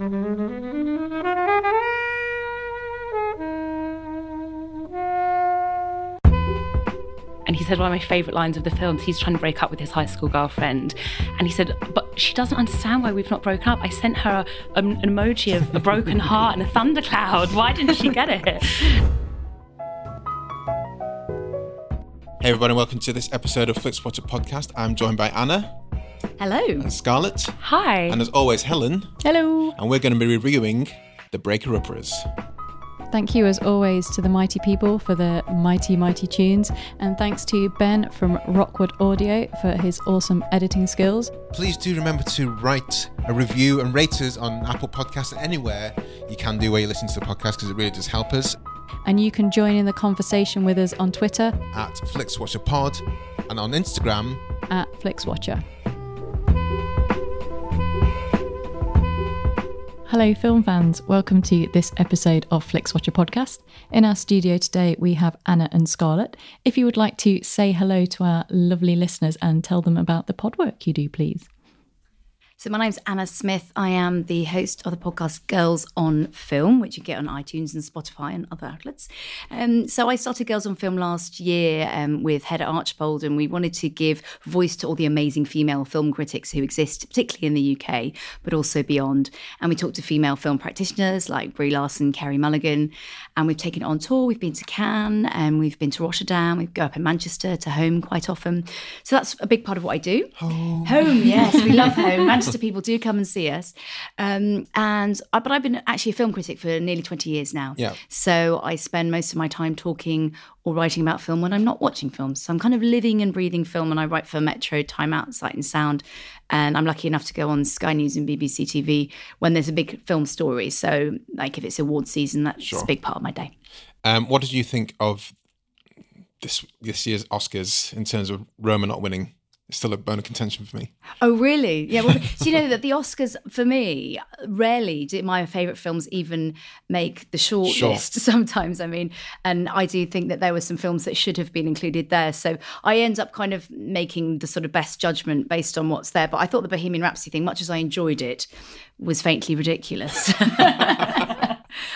And he said one of my favourite lines of the film. He's trying to break up with his high school girlfriend, and he said, "But she doesn't understand why we've not broken up. I sent her a, an emoji of a broken heart and a thundercloud. Why didn't she get it?" Hey everybody, welcome to this episode of Flixwatcher podcast. I'm joined by Anna Hello. and Scarlett, Hi. and as always, Helen, Hello. and we're going to be reviewing The Breaker Uppers. Thank you, as always, to the mighty people for the mighty, mighty tunes. And thanks to Ben from Rockwood Audio for his awesome editing skills. Please do remember to write a review and rate us on Apple Podcasts and anywhere you can do where you listen to the podcast because it really does help us And you can join in the conversation with us on Twitter at FlixWatcherPod and on Instagram. at FlixWatcher. Hello, film fans. Welcome to this episode of FlixWatcher podcast. In our studio today, we have Anna and Scarlett. If you would like to say hello to our lovely listeners and tell them about the pod work you do, please. So my name's Anna Smith. I am the host of the podcast Girls on Film, which you get on iTunes and Spotify and other outlets. Um, so I started Girls on Film last year um, with Hedda Archbold, and we wanted to give voice to all the amazing female film critics who exist, particularly in the UK, but also beyond. And we talked to female film practitioners like Brie Larson, Carey Mulligan, and we've taken it on tour. We've been to Cannes, and we've been to Rotterdam. We go up in Manchester to home quite often. So that's a big part of what I do. Home, home, yes, we love home. Manchester people do come and see us. Um, and I, but I've been actually a film critic for nearly 20 years now. Yeah. So I spend most of my time talking or writing about film when I'm not watching films. So I'm kind of living and breathing film, and I write for Metro, Time Out, Sight and Sound. And I'm lucky enough to go on Sky News and BBC TV when there's a big film story. So, like if it's award season, that's a big part of my day. Um, what did you think of this this year's Oscars in terms of Roma not winning? It's still a bone of contention for me. Oh, really? Yeah. Well, do you know that the Oscars, for me, rarely do my favourite films even make the short Sure. list. Sometimes, I mean, and I do think that there were some films that should have been included there. So I end up kind of making the sort of best judgment based on what's there. But I thought the Bohemian Rhapsody thing, much as I enjoyed it, was faintly ridiculous.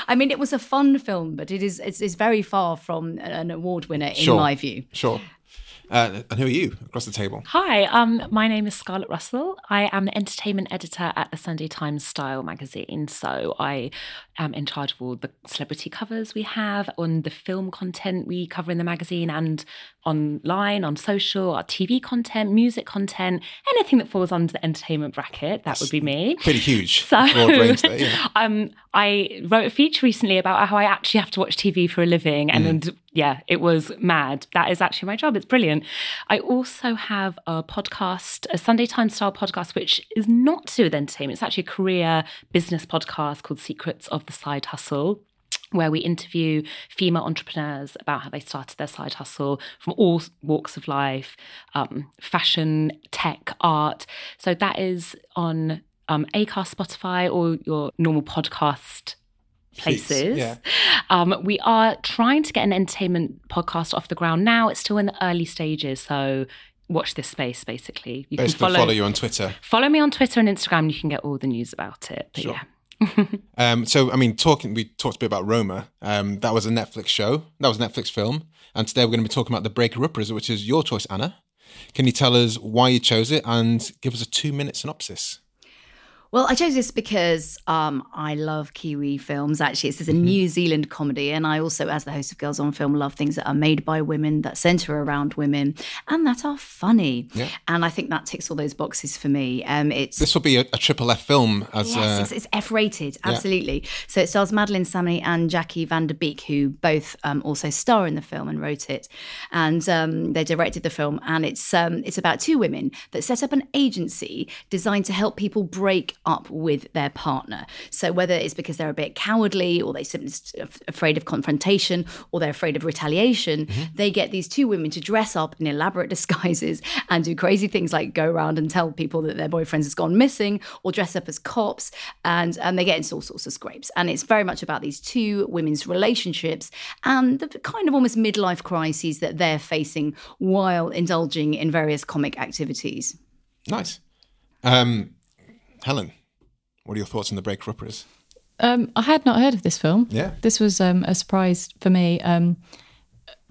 I mean, it was a fun film, but it is it's, it's very far from an award winner in Sure. my view. Sure. Uh, and who are you across the table? Hi, um, my name is Scarlett Russell. I am the entertainment editor at the Sunday Times Style magazine. So I am in charge of all the celebrity covers we have, on the film content we cover in the magazine, and online, on social, our TV content, music content, anything that falls under the entertainment bracket. That would be me. Pretty huge. So, there, yeah. um, I wrote a feature recently about how I actually have to watch TV for a living, and, and yeah, it was mad. That is actually my job. It's brilliant. I also have a podcast, a Sunday Times style podcast, which is not to do with entertainment. It's actually a career business podcast called Secrets of the Side Hustle where we interview female entrepreneurs about how they started their side hustle from all walks of life, um, fashion, tech, art. So that is on um, Acast, Spotify, or your normal podcast places. yeah. Um, we are trying to get an entertainment podcast off the ground now. It's still in the early stages, so watch this space. Basically, you Basically, follow, you on Twitter. follow me on Twitter and Instagram. You can get all the news about it. But Sure. yeah. Um, so, I mean, talking, we talked a bit about Roma. Um, that was a Netflix show. That was a Netflix film. And today we're going to be talking about The Breaker Uppers, which is your choice, Anna. Can you tell us why you chose it and give us a two minute synopsis? Well, I chose this because um, I love Kiwi films. Actually, this is a Mm-hmm. New Zealand comedy, and I also, as the host of Girls on Film, love things that are made by women, that centre around women, and that are funny. Yeah. And I think that ticks all those boxes for me. Um, it's This will be a, a triple F film as Yes, uh, it's, it's F rated, absolutely. So it stars Madeleine Sami and Jackie Van Der Beek, who both um, also star in the film and wrote it. And um, they directed the film, and it's um, it's about two women that set up an agency designed to help people break up with their partner. So whether it's because they're a bit cowardly, or they're simply afraid of confrontation, or they're afraid of retaliation, they get these two women to dress up in elaborate disguises and do crazy things like go around and tell people that their boyfriends has gone missing, or dress up as cops, and and they get into all sorts of scrapes. And it's very much about these two women's relationships and the kind of almost midlife crises that they're facing while indulging in various comic activities. nice. Um, Helen, what are your thoughts on the Breaker Uppers? Um, I had not heard of this film. Yeah. This was um, a surprise for me. Um,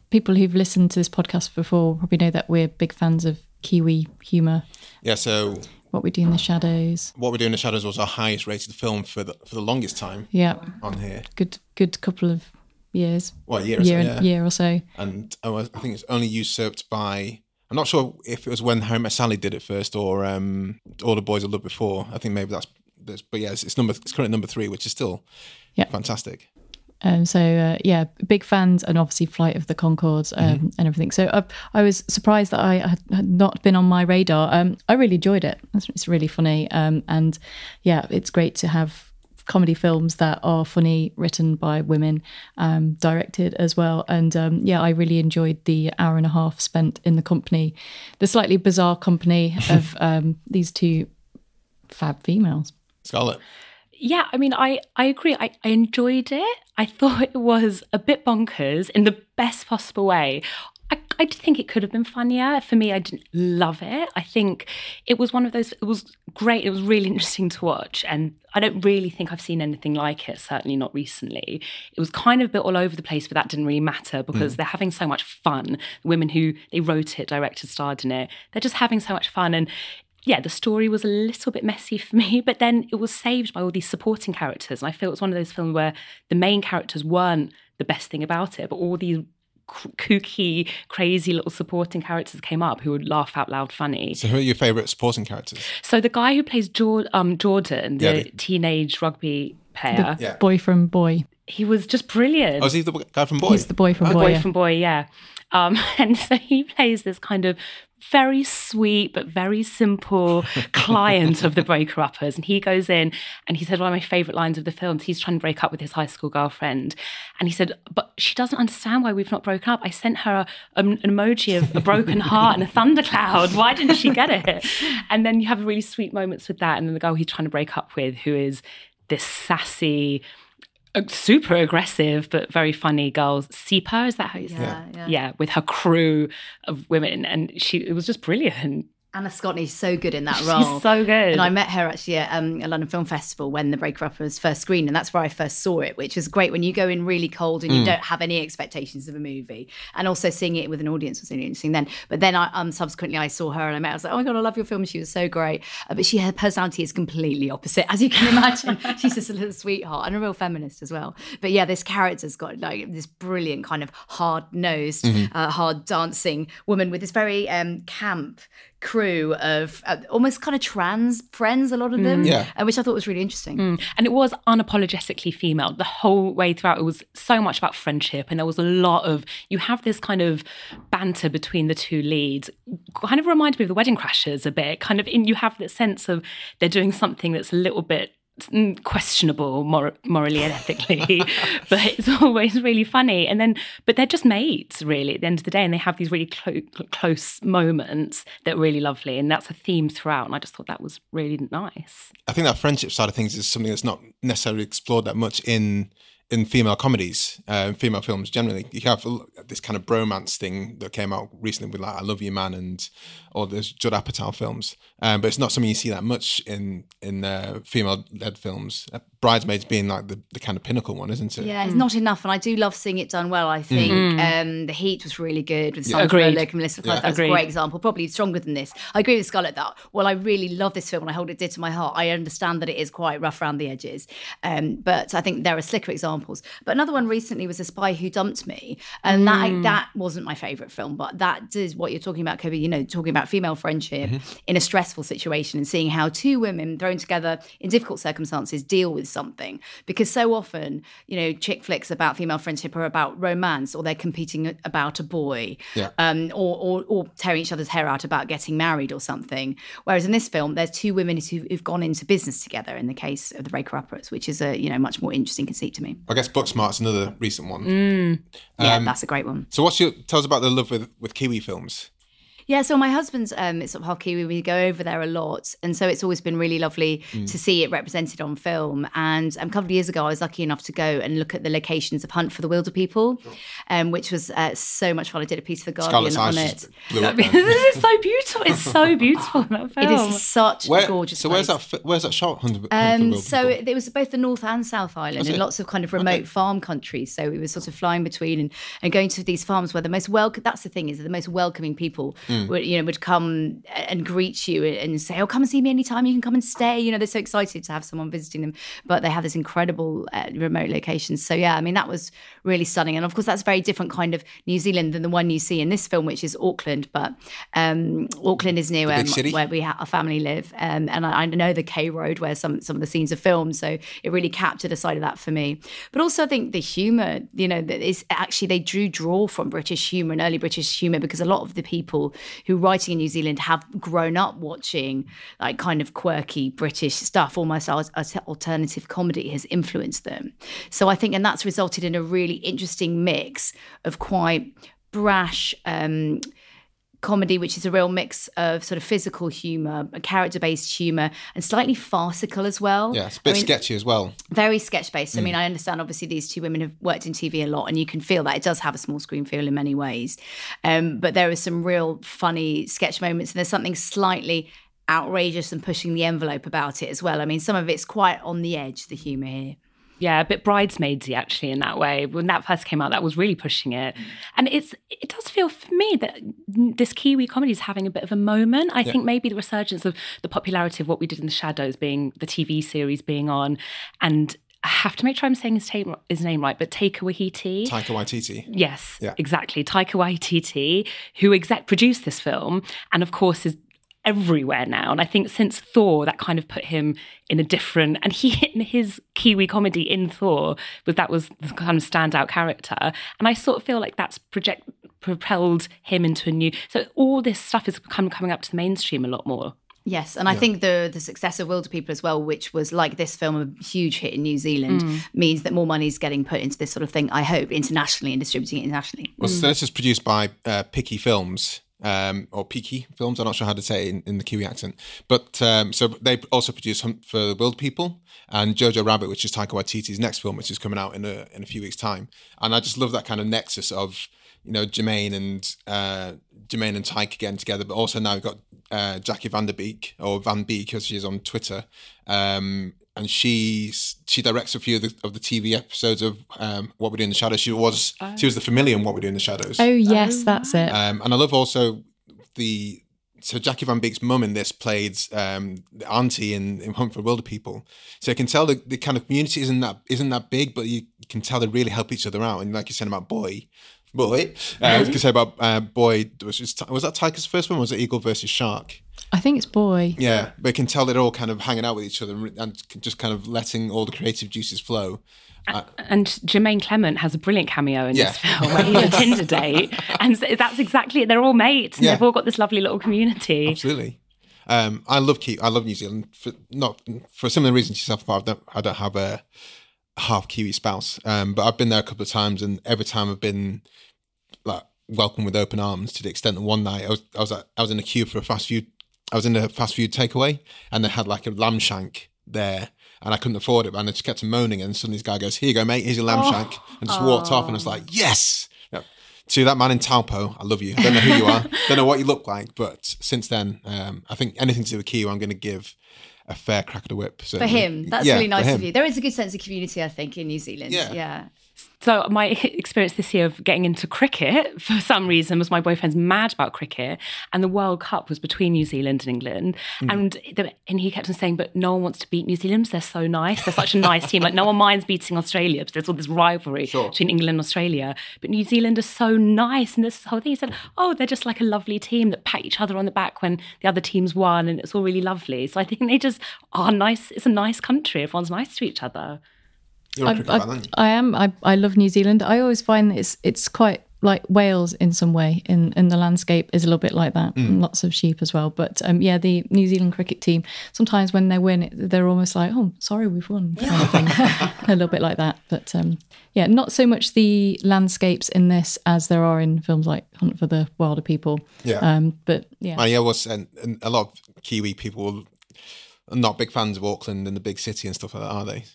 people who've listened to this podcast before probably know that we're big fans of Kiwi humour, Yeah, so what we do in the shadows. What We Do in the Shadows was our highest rated film for the for the longest time Yeah, on here. good good couple of years. Well, a year or year, so, yeah. year or so. And oh, I think it's only usurped by. I'm not sure if it was when Harry Met Sally did it first or um, All the Boys I Loved Before. I think maybe that's. that's but yeah, it's, it's number. It's currently number three, which is still Yeah. fantastic. Um, so uh, yeah, big fans, and obviously Flight of the Conchords um, and everything. So I, I was surprised that I had, not been on my radar. Um, I really enjoyed it. It's, it's really funny, um, and yeah, it's great to have comedy films that are funny, written by women, um, directed as well. And um, yeah, I really enjoyed the hour and a half spent in the company, the slightly bizarre company of um, these two fab females. Scarlett. Yeah, I mean, I, I agree. I, I enjoyed it. I thought it was a bit bonkers in the best possible way. I, did think it could have been funnier. For me, I didn't love it. I think it was one of those, it was great. It was really interesting to watch. And I don't really think I've seen anything like it, certainly not recently. It was kind of a bit all over the place, but that didn't really matter because mm. they're having so much fun. The women who they wrote it, directed, starred in it, they're just having so much fun. And yeah, the story was a little bit messy for me, but then it was saved by all these supporting characters. And I feel it was one of those films where the main characters weren't the best thing about it, but all these kooky, crazy little supporting characters came up who would laugh out loud funny. So, who are your favourite supporting characters? So the guy who plays Jor- um, Jordan, the Yeah, the- teenage rugby player, Yeah. Boy from Boy. he was just brilliant. Oh, is he the guy from Boy? He's the boy from The Boy. boy yeah. from Boy, yeah. Um, and so he plays this kind of very sweet but very simple client of the breaker uppers. And he goes in and he said, One of my favorite lines of the film, he's trying to break up with his high school girlfriend. And he said, But she doesn't understand why we've not broken up. I sent her a, an emoji of a broken heart and a thundercloud. Why didn't she get it? And then you have really sweet moments with that. And then the girl he's trying to break up with, who is this sassy, super aggressive but very funny girl. Sipa, is that how you say Yeah, it? yeah. yeah, with her crew of women, and she it was just brilliant. Ana Scotney's so good in that role. She's so good. And I met her actually at um, a London Film Festival when The Breaker Up was first screened, and that's where I first saw it, which was great when you go in really cold and you don't have any expectations of a movie. And also seeing it with an audience was really interesting then. But then I um, subsequently I saw her and I met her. I was like, oh my God, I love your film. She was so great. Uh, but she her personality is completely opposite, as you can imagine. She's just a little sweetheart and a real feminist as well. But yeah, this character's got like this brilliant kind of hard nosed, uh, hard dancing woman with this very um, camp crew of uh, almost kind of trans friends, a lot of them, Yeah. uh, which I thought was really interesting. and it was unapologetically female the whole way throughout. It was so much about friendship, and there was a lot of you have this kind of banter between the two leads. Kind of reminded me of the Wedding Crashers a bit. Kind of in you have this sense of they're doing something that's a little bit mm, questionable mor- morally and ethically but it's always really funny and then but they're just mates really at the end of the day and they have these really clo- close moments that are really lovely and that's a theme throughout and i just thought that was really nice I think that friendship side of things is something that's not necessarily explored that much in in female comedies, uh, female films generally. You have this kind of bromance thing that came out recently with like "I Love You Man" and or there's Judd Apatow films, um, but it's not something you see that much in in uh, female-led films. Uh, Bridesmaids being like the, the kind of pinnacle one, isn't it? Yeah, it's not enough, and I do love seeing it done well. I think um, the Heat was really good with Yeah. Sandra Agreed. Bullock and Melissa Clark. Yeah. That's a great example, probably stronger than this. I agree with Scarlett that while I really love this film and I hold it dear to my heart, I understand that it is quite rough around the edges. Um, but I think there are slicker examples. But another one recently was A Spy Who Dumped Me, and that that wasn't my favourite film, but that is what you're talking about, Kobe. You know, talking about female friendship in a stressful situation and seeing how two women thrown together in difficult circumstances deal with something. Because so often, you know, chick flicks about female friendship are about romance or they're competing about a boy, Yeah. um, or, or or tearing each other's hair out about getting married or something. Whereas in this film, there's two women who, who've gone into business together. In the case of the Breaker Uppers, which is a you know much more interesting conceit to me. I guess Booksmart's another recent one. Yeah, Um, that's a great one. So what's your tell us about the love with with Kiwi films? Yeah, so my husband's um, it's sort of half Kiwi. We go over there a lot, and so it's always been really lovely to see it represented on film. And um, a couple of years ago, I was lucky enough to go and look at the locations of Hunt for the Wilderpeople, um, which was uh, so much fun. I did a piece for Guardian Scarlett's on eyes it. just blew up. then. this is so beautiful. It's so beautiful that film. It is such Where, a gorgeous. so where's place. that? Where's that shot? Hunt, Hunt Um, so it, it was both the North and South Island and lots of kind of remote farm countries. So we were sort of flying between and, and going to these farms where the most welcome. That's the thing is the most welcoming people Mm. Would you know would come and greet you and say, "Oh, come and see me anytime. You can come and stay." You know, they're so excited to have someone visiting them. But they have this incredible uh, remote location. So yeah, I mean that was really stunning. And of course, that's a very different kind of New Zealand than the one you see in this film, which is Auckland. But um, Auckland is near big um, where we ha- our family live, um, and I, I know the K Road where some some of the scenes are filmed, so it really captured a side of that for me. But also, I think the humour, you know, that is actually they drew draw from British humour and early British humour because a lot of the people who writing in New Zealand have grown up watching like kind of quirky British stuff, almost as, as alternative comedy has influenced them. So I think, and that's resulted in a really interesting mix of quite brash. Um, comedy, which is a real mix of sort of physical humour, character based humour, and slightly farcical as well. Yeah, it's a bit I mean, sketchy as well. Very sketch based. I Mm. mean, I understand obviously these two women have worked in TV a lot, and you can feel that it does have a small screen feel in many ways. Um, but there are some real funny sketch moments, and there's something slightly outrageous and pushing the envelope about it as well. I mean, some of it's quite on the edge, the humour here. Yeah, a bit bridesmaidsy actually in that way. When that first came out, that was really pushing it, mm. and it's it does feel for me that this Kiwi comedy is having a bit of a moment. I think maybe the resurgence of the popularity of what we did in the shadows, being the TV series being on, and I have to make sure I'm saying his, ta- his name right, but Taika Waititi. Taika Waititi. Yes, Yeah. exactly. Taika Waititi, who exec produced this film, and of course is everywhere now. And I think since Thor, that kind of put him in a different. And he hit in his Kiwi comedy in Thor, but that was the kind of standout character. And I sort of feel like that's project propelled him into a new. So all this stuff is kind of coming up to the mainstream a lot more. Yes, and I think the the success of Wilderpeople as well, which was like this film a huge hit in New Zealand, means that more money is getting put into this sort of thing. I hope internationally and distributing it internationally. Well, so this is produced by uh, Picky Films. Um, or Peaky Films, I'm not sure how to say it in, in the Kiwi accent. But um, so they also produce Hunt for the Wild People and Jojo Rabbit, which is Taika Waititi's next film, which is coming out in a in a few weeks' time. And I just love that kind of nexus of you know Jermaine and uh, Jermaine and Taika getting together, but also now we've got uh, Jackie Van Der Beek or Van Beek as she is on Twitter. Um, and she's she directs a few of the, of the TV episodes of um, What We Do in the Shadows. She was she was the familiar in What We Do in the Shadows. Oh, yes, that's it. Um, and I love also the so Jackie Van Beek's mum in this played um, the auntie in, in Hunt for Wilderpeople. So you can tell the, the kind of community isn't that isn't that big, but you can tell they really help each other out. And like you said about Boy, Boy, uh, you can say about uh, Boy was was that Taika's first one? Or was it Eagle versus Shark? I think it's boy. Yeah, but you can tell they're all kind of hanging out with each other and, and just kind of letting all the creative juices flow. And Jermaine Clement has a brilliant cameo in Yeah. this film where he's a Tinder date. And that's exactly it. They're all mates and Yeah. they've all got this lovely little community. Absolutely. Um, I love. I love New Zealand for not for a similar reason to yourself. I don't, I don't have a half Kiwi spouse, um, but I've been there a couple of times, and every time I've been like welcomed with open arms. To the extent that one night I was I was at, I was in a queue for a fast food. I was in a fast food takeaway, and they had like a lamb shank there. And I couldn't afford it, and I just kept moaning. And suddenly this guy goes, "Here you go, mate. Here's your lamb shank," and just walked off. And I was like, "Yes!" To that man in Taupo, I love you. I don't know who you are, don't know what you look like, but since then, um, I think anything to do with Kiwi, I'm going to give a fair crack of the whip. For him, that's Yeah, really nice of you. There is a good sense of community, I think, in New Zealand. Yeah. yeah. So my experience this year of getting into cricket for some reason was my boyfriend's mad about cricket, and the World Cup was between New Zealand and England, Hmm. and the, and he kept on saying, but no one wants to beat New Zealand. They're so nice. They're such a nice team. Like no one minds beating Australia because there's all this rivalry between England and Australia. But New Zealand is so nice, and this whole thing. He said, oh, they're just like a lovely team that pat each other on the back when the other teams won, and it's all really lovely. So I think they just are nice. It's a nice country. Everyone's nice to each other. You're I, I, fan? I am. I, I love New Zealand. I always find that it's it's quite like Wales in some way. In in the landscape is a little bit like that. And lots of sheep as well. But um, yeah, the New Zealand cricket team. Sometimes when they win, they're almost like, oh, sorry, we've won, kind of thing. a little bit like that. But um, yeah, not so much the landscapes in this as there are in films like Hunt for the Wilderpeople. Yeah. Um, but yeah, I was and, and a lot of Kiwi people are not big fans of Auckland and the big city and stuff like that, are they?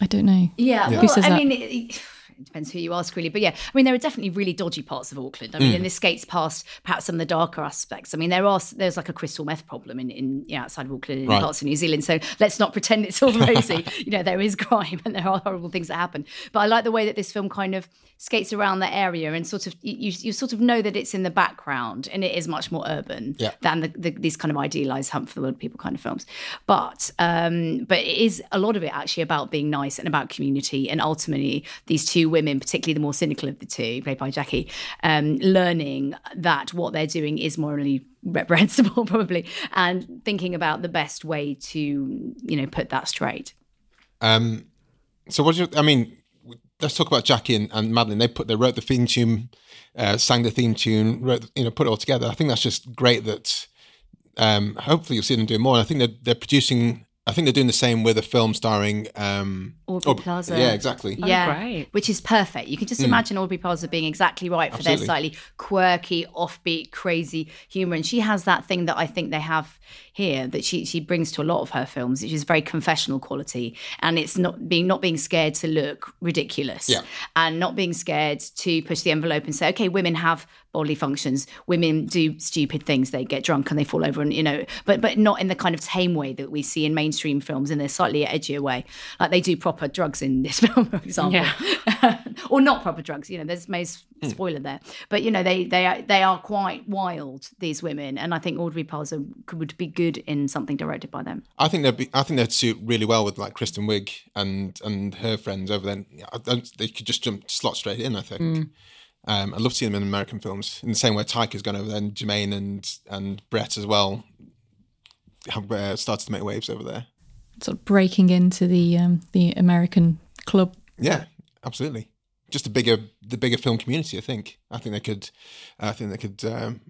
I don't know. Yeah, Who well, says I that? mean, it, it depends who you ask, really. But yeah, I mean, there are definitely really dodgy parts of Auckland. I mean, and this skates past perhaps some of the darker aspects. I mean, there are there's like a crystal meth problem in, in you know, outside of Auckland and Right. parts of New Zealand. So let's not pretend it's all rosy. you know, there is crime and there are horrible things that happen. But I like the way that this film kind of skates around that area and sort of you, you, you sort of know that it's in the background and it is much more urban Yeah. than the, the, these kind of idealized hunt for the world people kind of films. But um, but it is a lot of it actually about being nice and about community and ultimately these two women, particularly the more cynical of the two, played by Jackie, um, learning that what they're doing is morally reprehensible probably and thinking about the best way to you know put that straight. Um, so what do you? I mean, let's talk about Jackie and, and Madeleine. They put they wrote the theme tune, uh, sang the theme tune, wrote, you know, put it all together. I think that's just great. That um, hopefully you'll see them doing more. And I think they're they're producing. I think they're doing the same with a film starring um, Aubrey Aubrey- Plaza. Yeah, exactly. yeah, great. which is perfect. You can just imagine Aubrey Plaza being exactly right for Absolutely. their slightly quirky, offbeat, crazy humor, and she has that thing that I think they have here that she she brings to a lot of her films, which is very confessional quality, and it's not being not being scared to look ridiculous, Yeah. and not being scared to push the envelope and say, okay, women have bodily functions, women do stupid things, they get drunk and they fall over, and you know, but but not in the kind of tame way that we see in mainstream films in a slightly edgier way, like they do proper drugs in this film, for example, or not proper drugs. You know, there's no s- hmm. spoiler there, but you know they they are, they are quite wild these women, and I think Aubrey Plaza could, would be good in something directed by them. I think they'd be, I think they'd suit really well with like Kristen Wiig and and her friends over there. I, I, they could just jump slot straight in. I think. Hmm. Um, I'd love seeing them in American films in the same way Taika's gone over there, and Jermaine and and Brett as well have uh, started to make waves over there. Sort of breaking into the um, the American club. Yeah, absolutely. Just a bigger the bigger film community. I think. I think they could. I think they could um,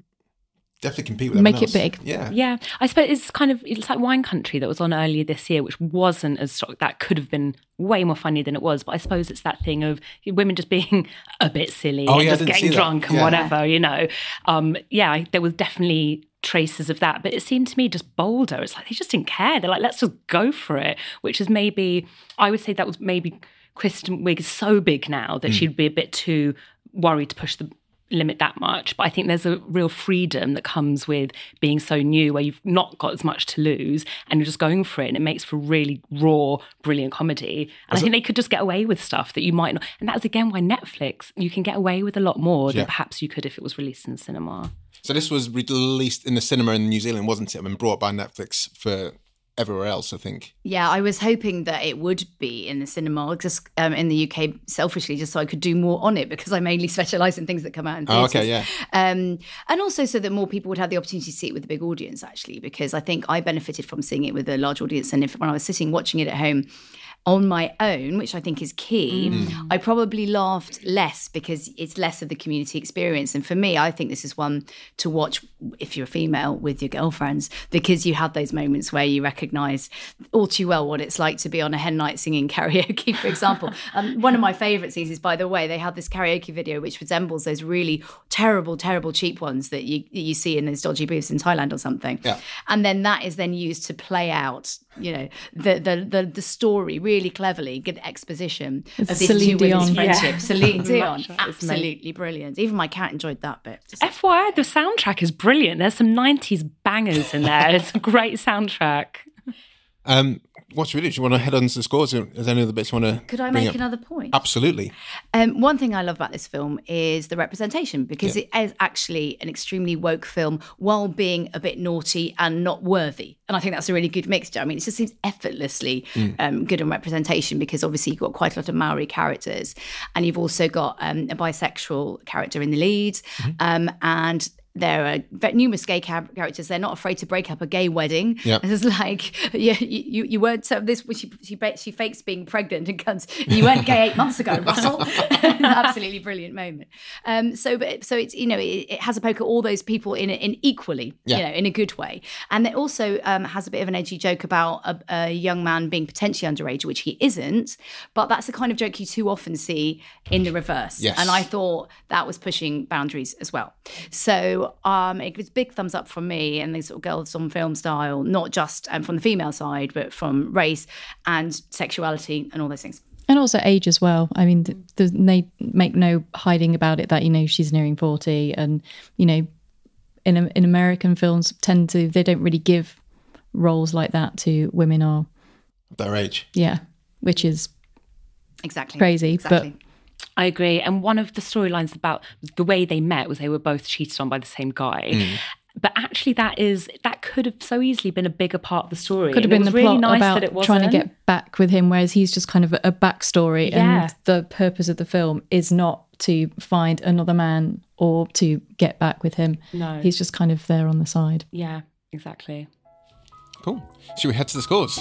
definitely compete with Make everyone it else. big. Yeah. Yeah, I suppose it's kind of it's like Wine Country that was on earlier this year, which wasn't as strong. That could have been way more funny than it was. But I suppose it's that thing of women just being a bit silly Oh, and yeah, just getting drunk and Yeah. whatever, you know. Um, yeah, I, there was definitely traces of that, but it seemed to me just bolder. It's like they just didn't care. They're like, let's just go for it. Which is maybe I would say that was maybe Kristen Wiig is so big now that she'd be a bit too worried to push the limit that much. But I think there's a real freedom that comes with being so new where you've not got as much to lose and you're just going for it. And it makes for really raw, brilliant comedy. And I think they could just get away with stuff that you might not. And that's again why Netflix, you can get away with a lot more Yeah. than perhaps you could if it was released in cinema. So this was released in the cinema in New Zealand, wasn't it? And brought by Netflix for everywhere else. I think. Yeah, I was hoping that it would be in the cinema, just um, in the UK, selfishly, just so I could do more on it because I mainly specialise in things that come out in Oh, okay, yeah. Um, and also so that more people would have the opportunity to see it with a big audience, actually, because I think I benefited from seeing it with a large audience. And if when I was sitting watching it at home on my own, which I think is key, Mm. I probably laughed less because it's less of the community experience. And for me, I think this is one to watch if you're a female with your girlfriends because you have those moments where you recognise all too well what it's like to be on a hen night singing karaoke, for example. um, one of my favourite scenes is, by the way, they had this karaoke video which resembles those really terrible, terrible cheap ones that you you see in those dodgy booths in Thailand or something. Yeah. And then that is then used to play out, you know, the the the, the story really cleverly, good exposition of these Celine two women's Dion. friendship. Yeah. Celine Dion, Much it is absolutely brilliant. Even my cat enjoyed that bit. FYI, the soundtrack is brilliant. There's some 90s bangers in there. It's a great soundtrack. Um, what should we do? Do you want to head on to the scores? Is there any other bits you want to Could I make up? another point? Absolutely. Um, one thing I love about this film is the representation because it is actually an extremely woke film while being a bit naughty and not worthy. And I think that's a really good mixture. I mean, it just seems effortlessly um, good on representation because obviously you've got quite a lot of Maori characters and you've also got um, a bisexual character in the lead. Um, and there are numerous gay characters. They're not afraid to break up a gay wedding. Yeah. It's like, yeah, you, you, you weren't so this. She, she she fakes being pregnant and comes. You weren't gay eight months ago, Russell. Absolutely brilliant moment. Um, so, but so it's you know it, it has a poke at all those people in in equally, Yeah. you know, in a good way, and it also um, has a bit of an edgy joke about a, a young man being potentially underage, which he isn't. But that's the kind of joke you too often see in the reverse. Yes. And I thought that was pushing boundaries as well. So um, it was big thumbs up from me and these sort of girls on film style, not just um, from the female side, but from race and sexuality and all those things. And also age as well. I mean, th- th- they make no hiding about it that you know she's nearing forty, and you know, in in American films tend to they don't really give roles like that to women or Their age. yeah, which is Exactly. Crazy, but- Exactly. I agree. And one of the storylines about the way they met was they were both cheated on by the same guy. Mm. But actually, that is that could have so easily been a bigger part of the story. could have been it the really plot nice about that it wasn't. trying to get back with him, whereas he's just kind of a, a backstory, Yeah. and the purpose of the film is not to find another man or to get back with him. No. he's just kind of there on the side. Yeah, exactly. Cool. Should we head to the scores?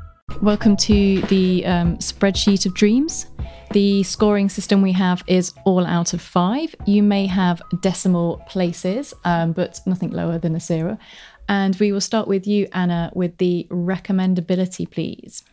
Welcome to the um, spreadsheet of dreams. The scoring system we have is all out of five. You may have decimal places, um, but nothing lower than a zero. And we will start with you, Anna, with the recommendability, please.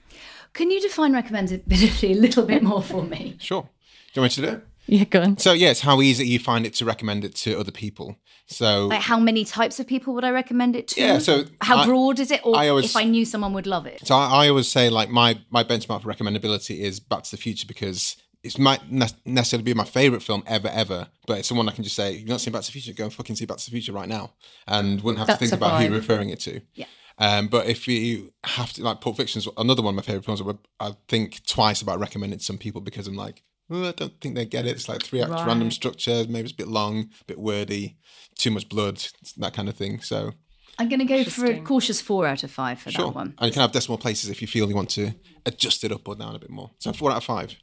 Can you define recommendability a little bit more for me? Sure. Do you want me to do it? Yeah, go on. So, yeah, it's how easy you find it to recommend it to other people. So, Like, how many types of people would I recommend it to? Yeah, so how I- broad is it? Or I always- if I knew someone would love it? So I, I always say like my my benchmark for recommendability is Back to the Future because it might ne- necessarily be my favorite film ever ever, but it's someone I can just say you've not seen Back to the Future, go and fucking see Back to the Future right now, and wouldn't have That's to think about who you're referring it to. Yeah. Um, but if you have to, like Pulp Fiction's another one of my favorite films, where I think twice about recommending it to some people because I'm like, I don't think they get it. It's like three acts, random Right. structure, maybe it's a bit long, a bit wordy, too much blood, that kind of thing. So I'm going to go for a cautious four out of five for Sure. that one. And you can have decimal places if you feel you want to adjust it up or down a bit more. So four out of five.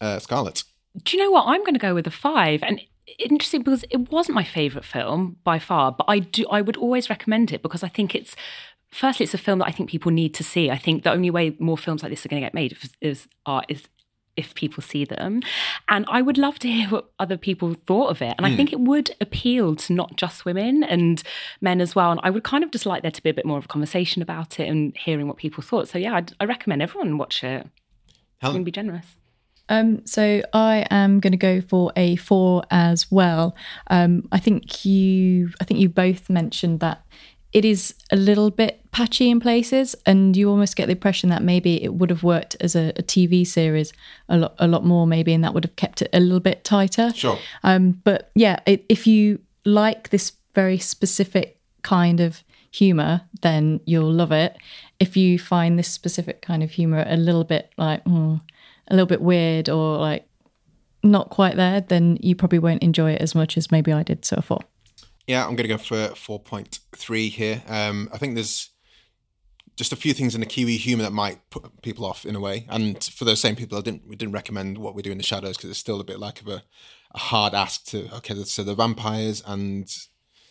Uh, Scarlett. Do you know what? I'm going to go with a five. And interesting because it wasn't my favourite film by far, but I do. I would always recommend it because I think it's. Firstly, it's a film that I think people need to see. I think the only way more films like this are going to get made is, is are is if people see them. And I would love to hear what other people thought of it. And I think it would appeal to not just women and men as well. And I would kind of just like there to be a bit more of a conversation about it and hearing what people thought. So yeah, I'd, I recommend everyone watch it. I'm Helen. going be generous. Um, so I am going to go for a four as well. Um, I think you, I think you both mentioned that it is a little bit patchy in places, and you almost get the impression that maybe it would have worked as a, a TV series a lot, a lot more, maybe, and that would have kept it a little bit tighter. Sure. Um, but yeah, it, if you like this very specific kind of humor, then you'll love it. If you find this specific kind of humor a little bit like mm, a little bit weird or like not quite there, then you probably won't enjoy it as much as maybe I did so far. Yeah, I'm going to go for 4.3 here. Um, I think there's just a few things in the Kiwi humour that might put people off in a way. And for those same people, I didn't we didn't recommend what we do in the shadows because it's still a bit like of a, a hard ask to okay, so the vampires and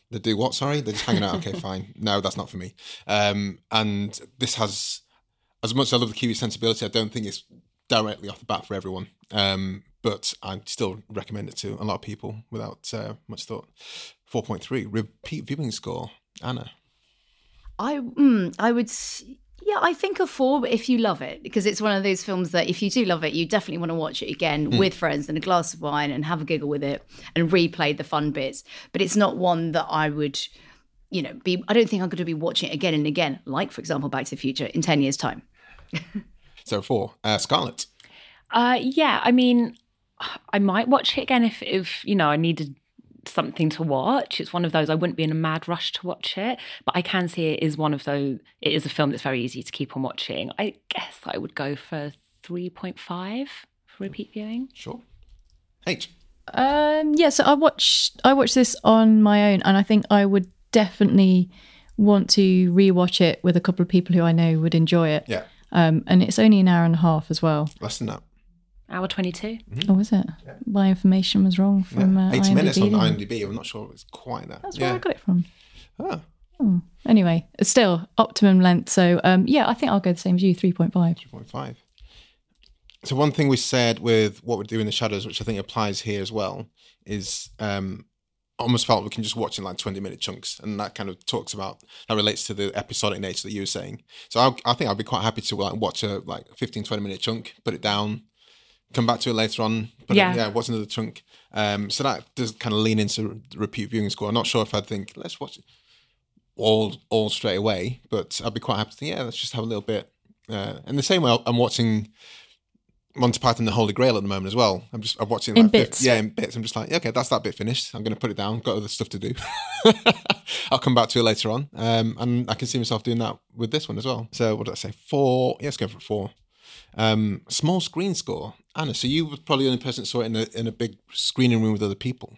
they do what? Sorry, they're just hanging out. Okay, fine. No, that's not for me. Um, and this has, as much as I love the Kiwi sensibility, I don't think it's directly off the bat for everyone. Um, but I still recommend it to a lot of people without uh, much thought. Four point three repeat viewing score. Anna. I mm, I would yeah I think a four if you love it because it's one of those films that if you do love it you definitely want to watch it again with friends and a glass of wine and have a giggle with it and replay the fun bits. But it's not one that I would you know be. I don't think I'm going to be watching it again and again. Like for example, Back to the Future in ten years' time. So four. Uh, Scarlett. Uh, yeah, I mean, I might watch it again if, if you know, I needed something to watch. It's one of those I wouldn't be in a mad rush to watch it, but I can see it is one of those. It is a film that's very easy to keep on watching. I guess I would go for three point five for repeat viewing. Sure. H. Um, yeah, so I watched I watched this on my own, and I think I would definitely want to rewatch it with a couple of people who I know would enjoy it. Yeah. Um, and it's only an hour and a half as well. Less than that. Hour twenty two. Oh, was it? My information was wrong from Yeah. uh, 80 IMDb, minutes on? IMDb. I'm not sure it's quite that. That's yeah. where I got it from. Oh, Anyway, it's still optimum length. So um, yeah, I think I'll go the same as you, three point five. 3.5. So one thing we said with what we do in the shadows, which I think applies here as well, is um, almost felt we can just watch in like 20 minute chunks. And that kind of talks about, that relates to the episodic nature that you were saying. So I, I think I'd be quite happy to like watch a like 15, 20 minute chunk, put it down, come back to it later on. But Yeah. yeah, watch another chunk. Um, so that does kind of lean into repeat viewing score. I'm not sure if I'd think, let's watch it all all straight away, but I'd be quite happy to think, yeah, let's just have a little bit. Uh, in the same way, I'm watching Monty Python and the Holy Grail at the moment as well. I'm just I'm watching In like, fif- bits. yeah, in bits. I'm just like, yeah, okay, that's that bit finished. I'm going to put it down. Got other stuff to do. I'll come back to it later on, um, and I can see myself doing that with this one as well. So what did I say? Four. Yeah, let's go for four. Um, small screen score. Anna, so you were probably the only person that saw it in a in a big screening room with other people.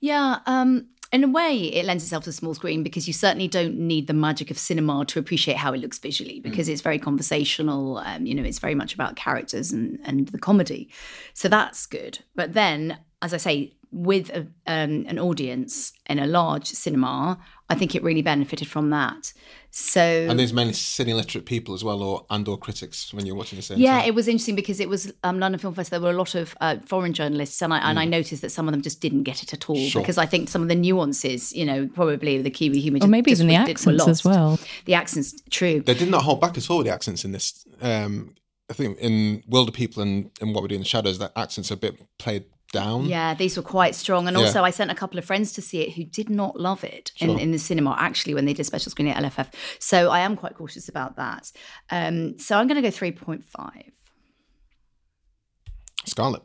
Yeah, um, in a way, it lends itself to small screen because you certainly don't need the magic of cinema to appreciate how it looks visually because it's very conversational. Um, you know, it's very much about characters and, and the comedy. So that's good. But then, as I say, with a, um, an audience in a large cinema, I think it really benefited from that. So And there's many cine literate people as well, or and or critics when you're watching the same. yeah, time. it was interesting because it was um, London Film Fest. There were a lot of uh, foreign journalists, and I and I noticed that some of them just didn't get it at all Mm. Sure. because I think some of the nuances, you know, probably the Kiwi humour, Or maybe just even the were- were accents as lost. well. The accents, true. They did not hold back at all with the accents in this. Um, I think in Wilderpeople and, and What We Do in the Shadows, that accents are a bit played down. Yeah, these were quite strong. And Yeah. also, I sent a couple of friends to see it who did not love it in, Sure. in the cinema, actually, when they did special screening at LFF. So I am quite cautious about that. Um, so I'm going to go 3.5. Scarlett.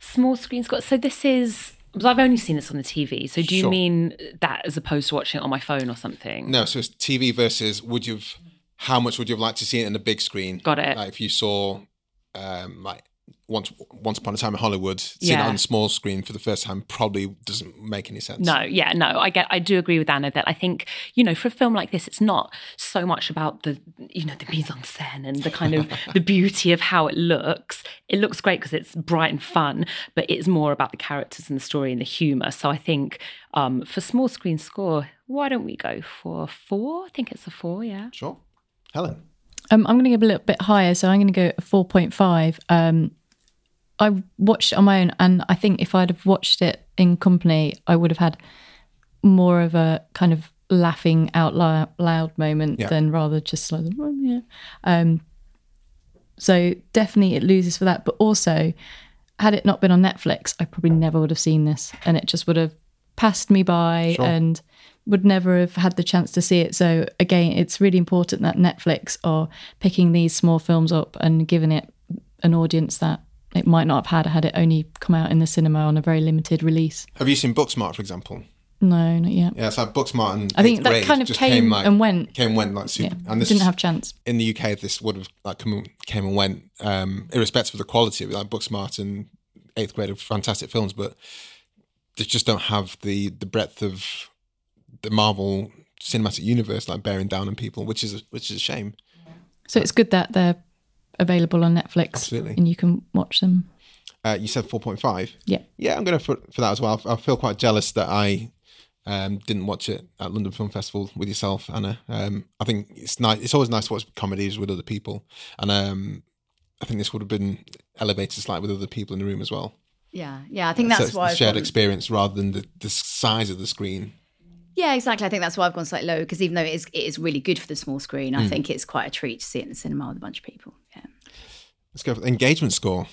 Small screen score. So this is. Because I've only seen this on the TV. So do you Sure. mean that as opposed to watching it on my phone or something? No, so it's TV versus would you've how much would you have liked to see it in a big screen? Got it. Like if you saw um like once once upon a time in Hollywood, seeing it Yeah. on small screen for the first time probably doesn't make any sense. No, yeah, no, I get, I do agree with Anna that I think, you know, for a film like this, it's not so much about the, you know, the mise en scène and the kind of the beauty of how it looks. It looks great because it's bright and fun, but it's more about the characters and the story and the humor. So I think um, for small screen score, why don't we go for four? I think it's a four, yeah. Sure. Helen. Um, I'm going to go a little bit higher, so I'm going to go a 4.5. Um, I watched it on my own, and I think if I'd have watched it in company, I would have had more of a kind of laughing out loud, moment Yeah. than rather just like, "Oh, yeah. Um, so definitely it loses for that. But also, had it not been on Netflix, I probably never would have seen this, and it just would have passed me by Sure. and would never have had the chance to see it. So again, it's really important that Netflix are picking these small films up and giving it an audience that it might not have had had it only come out in the cinema on a very limited release. Have you seen Booksmart, for example? No, not yet. Yeah, so Booksmart and I think that Grade kind of just came like, and went. Came and went like super. Yeah, and this didn't have chance. in the UK, this would have like come, came and went, um, irrespective of the quality of it. Like Booksmart and Eighth Grade are fantastic films, but they just don't have the the breadth of the Marvel cinematic universe like bearing down on people, which is a, which is a shame. So it's good that they're available on Netflix Absolutely. and you can watch them. Uh, you said four point five. Yeah. Yeah, I'm going to for, for that as well. I feel quite jealous that I um, didn't watch it at London Film Festival with yourself, Anna. Um, I think it's nice. It's always nice to watch comedies with other people, and um, I think this would have been elevated slightly with other people in the room as well. Yeah, yeah. I think that's it's why a I've shared gone- experience rather than the, the size of the screen. Yeah, exactly. I think that's why I've gone slightly low because even though it is, it is really good for the small screen, Hmm. I think it's quite a treat to see it in the cinema with a bunch of people. Yeah. Let's go for the engagement score.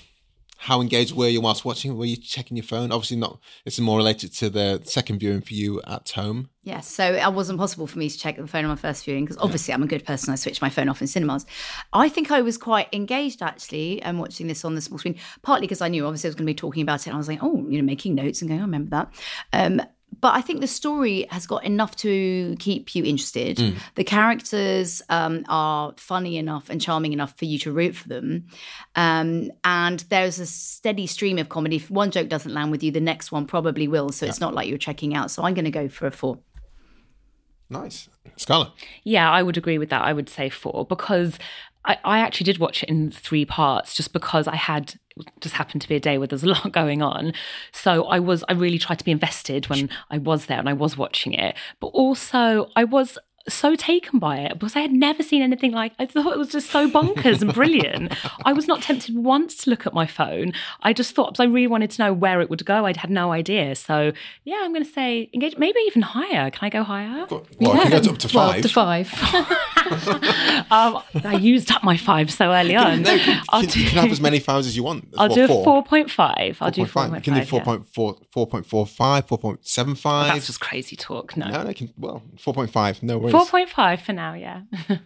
How engaged were you whilst watching? Were you checking your phone? Obviously, not. Is more related to the second viewing for you at home. Yes, so it wasn't possible for me to check the phone on my first viewing because obviously I'm a good person. I switch my phone off in cinemas. I think I was quite engaged actually and watching this on the small screen, partly because I knew obviously I was going to be talking about it. And I was like, oh, you know, making notes and going, I remember that. Um, but I think the story has got enough to keep you interested. The characters um, are funny enough and charming enough for you to root for them. Um, and there's a steady stream of comedy. If one joke doesn't land with you, the next one probably will. So it's not like you're checking out. So I'm going to go for a four. Nice, Scarlett. Yeah, I would agree with that. I would say four because I, I actually did watch it in three parts just because I had it just happened to be a day where there's a lot going on. So I was I really tried to be invested when I was there and I was watching it. But also I was so taken by it because I had never seen anything like I thought it was just so bonkers and brilliant. I was not tempted once to look at my phone. I just thought because I really wanted to know where it would go. I'd had no idea. So yeah, I'm gonna say engage maybe even higher. Can I go higher? Well, you can go up to Well, five. to five. Um, I used up my five so early on. No, you can, I'll you do, can have as many fives as you want. I'll What, do a four? four point five. I'll do 4.5. four You can do five. 4.4, 4.45, 4.75. That's just crazy talk. No, no, no, can, well, 4.5, no worries. four point five for now. Yeah.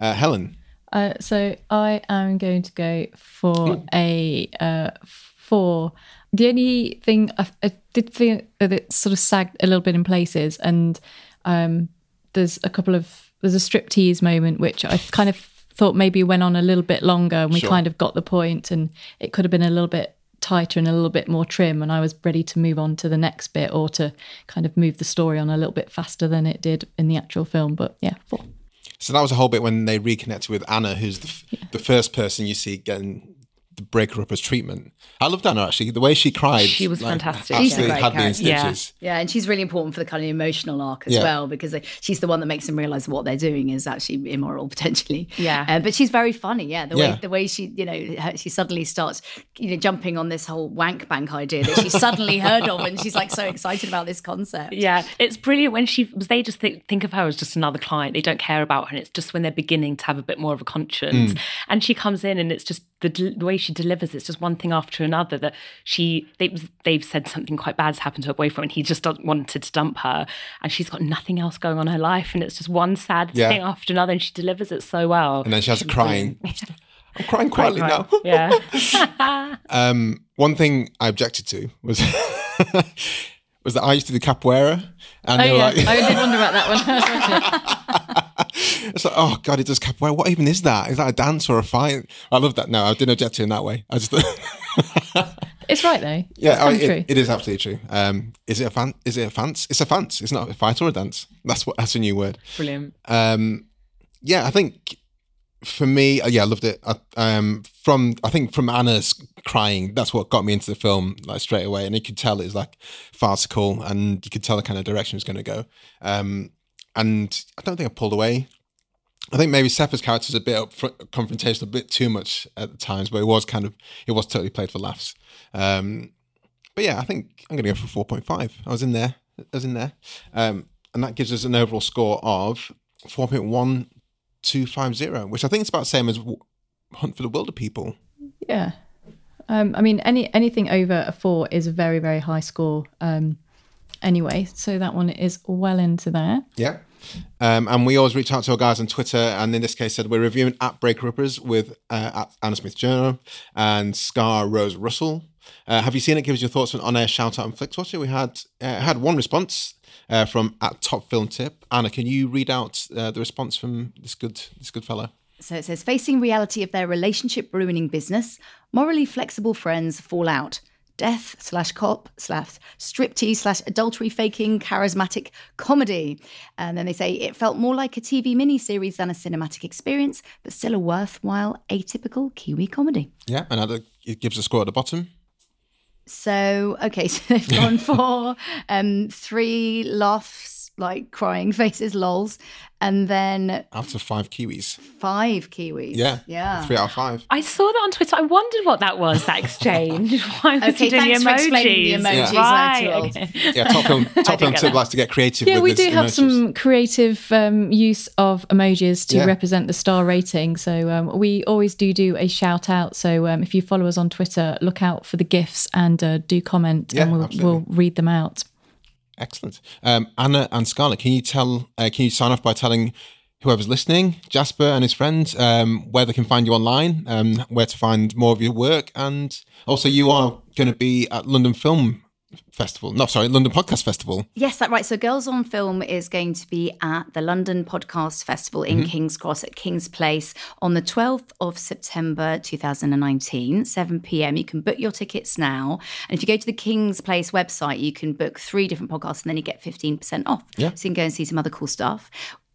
Uh, Helen, Uh, so I am going to go for a uh, four. The only thing I, I did feel that it sort of sagged a little bit in places, and um, there's a couple of there's a striptease moment which I kind of thought maybe went on a little bit longer, and we Sure. kind of got the point, and it could have been a little bit tighter and a little bit more trim and I was ready to move on to the next bit or to kind of move the story on a little bit faster than it did in the actual film but yeah four. So that was a whole bit when they reconnected with Anna, who's the, f the first person you see getting the Breaker Upperers treatment. I loved Anna actually. The way she cried, She was fantastic. She's a great had me in character. Yeah. Yeah, and she's really important for the kind of emotional arc as Yeah. well because she's the one that makes them realize what they're doing is actually immoral potentially. Yeah. uh, but she's very funny. Yeah, the Yeah. way the way she you know her, she suddenly starts you know jumping on this whole wank bank idea that she suddenly heard of, and she's like so excited about this concept. Yeah, it's brilliant when she was. They just think, think of her as just another client. They don't care about her, and it's just when they're beginning to have a bit more of a conscience. And she comes in, and it's just the, the way she delivers. It's just one thing after another. That she they they've said something quite bad's happened to her boyfriend, and he just wanted to dump her, and she's got nothing else going on in her life, and it's just one sad Yeah. thing after another, and she delivers it so well. And then she has a crying. I'm crying quietly Right, now. yeah. Um, one thing I objected to was was that I used to do capoeira, and Oh they were yeah, like, I did wonder about that one. It's like, oh god, he does capoeira. What even is that? Is that a dance or a fight? I love that. No, I didn't object to it in that way. I just, it's right though. yeah, it's I- kind it- it is absolutely true. Um, is it a fan? Is it a fance? It's a fance. It's not a fight or a dance. That's what. That's a new word. Brilliant. Um, yeah, I think for me, uh, yeah, I loved it. I, um, from I think from Anna's crying, that's what got me into the film like straight away, and you could tell it was like farcical, and you could tell the kind of direction it was going to go. Um, and I don't think I pulled away. I think maybe Seppa's character is a bit up front, confrontational, a bit too much at the times, but it was kind of it was totally played for laughs. Um, but yeah, I think I'm going to go for four point five. I was in there. I was in there, um, and that gives us an overall score of four point one two five zero, which I think is about the same as Hunt for the Wilderpeople. Yeah. Um, I mean, any anything over a four is a very very high score. Um, anyway, so that one is well into there. Yeah. Um, and we always reach out to our guys on Twitter, and in this case, said we're reviewing at Breaker Upperers with uh, at Anna Smith Journo and Scar Rose Russell. Uh, have you seen it? Give us your thoughts on on air shout out and Flixwatcher. We had uh, had one response uh, from at Top Film Tip. Anna, can you read out uh, the response from this good this good fellow? So it says, facing reality of their relationship ruining business, morally flexible friends fall out. Death slash cop slash striptease slash adultery faking charismatic comedy. And then they say it felt more like a TV miniseries than a cinematic experience, but still a worthwhile atypical Kiwi comedy. Yeah, and it gives a score at the bottom. So okay, so they've gone for um, three laughs, like crying faces, lols, and then Out of five Kiwis. five kiwis. Yeah. yeah. Three out of five. I saw that on Twitter. I wondered what that was, that exchange. Why was Okay, he doing thanks for explaining the emojis? emojis, Right, I'm too old. okay. Yeah, top film, top film get tip likes to get creative Yeah, with we do have emojis. some creative um, use of emojis to Yeah. represent the star rating. So um, we always do do a shout out. So um, if you follow us on Twitter, look out for the gifs and uh, do comment, Yeah, and we'll, we'll read them out. Excellent. Um, Anna and Scarlett, can you tell? Uh, can you sign off by telling whoever's listening, Jasper and his friends, um, where they can find you online, um, where to find more of your work, and also you are going to be at London Film Festival. No, sorry, London Podcast Festival. Yes, that right. So Girls on Film is going to be at the London Podcast Festival in mm-hmm. King's Cross at King's Place on the 12th of September 2019, 7 p.m. You can book your tickets now. And if you go to the King's Place website, you can book three different podcasts and then you get 15% off. Yeah. So you can go and see some other cool stuff.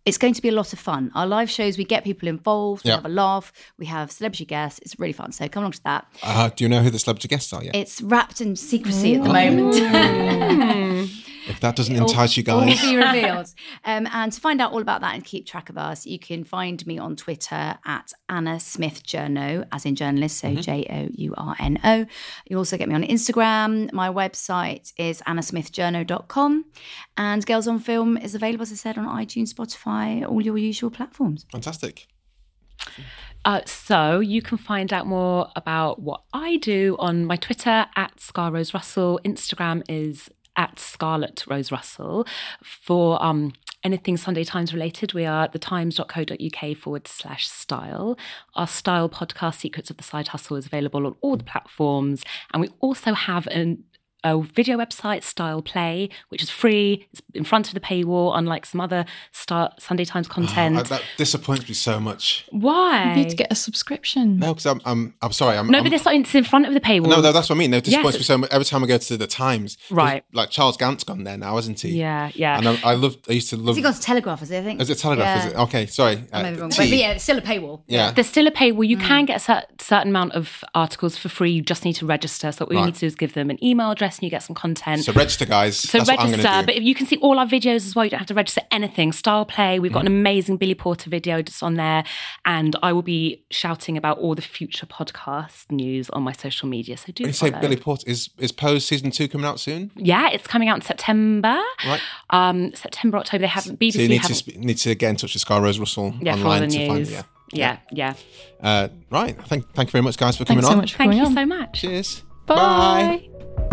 It's going to be a lot of fun. Our live shows, we get people involved, we Yeah. have a laugh, we have celebrity guests. It's really fun. So come along to that. Uh, do you know who the celebrity guests are yet? It's wrapped in secrecy at the moment. if that doesn't entice you guys, All be revealed. Um, and to find out all about that and keep track of us, you can find me on Twitter at Anna Smith Journo, as in journalist, so J O U R N O. You also get me on Instagram. My website is annasmithjourno.com. And Girls on Film is available, as I said, on iTunes, Spotify, all your usual platforms. fantastic. Uh, so you can find out more about what I do on my Twitter at Scar Rose Russell. Instagram is at Scarlet Rose Russell. For um, anything Sunday Times related, we are at thetimes.co.uk forward slash style. Our style podcast, Secrets of the Side Hustle, is available on all the platforms. And we also have an a video website, Style Play, which is free. It's in front of the paywall, unlike some other Star Sunday Times content. Uh, that disappoints me so much. Why? You need to get a subscription. No, because I'm, I'm, I'm sorry. I'm, no, I'm, but it's, it's in front of the paywall. No, no, that's what I mean. No, it disappoints Yes. me so much. Every time I go to the Times, Right. Like Charles Gant's gone there now, isn't he? Yeah, yeah. And I, I love. I used to love. Has he got to Telegraph, is it, I think? Is it Telegraph? Yeah. Is it okay? Sorry, I may be uh, wrong. But, but yeah, it's still a paywall. yeah. There's still a paywall. You can get a cer- certain amount of articles for free. You just need to register. So all you need to do is give them an email address and you get some content. So register, guys. So That's what I'm register, but if you can see all our videos as well, you don't have to register anything. Style Play, we've got Mm-hmm. an amazing Billy Porter video just on there, and I will be shouting about all the future podcast news on my social media. So do When you say. Billy Porter, is is Pose season two coming out soon? Yeah, it's coming out in September. Right. Um, September, October. They haven't. BBC So you need to haven't. sp- need to get in touch with Sky Rose Russell yeah, online the to find news. yeah. yeah, yeah. Uh, right. Thank thank you very much, guys, for coming Thanks so on. much for Thank you on. so much. Cheers. Bye.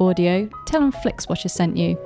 Audio. Tell them FlixWatcher sent you.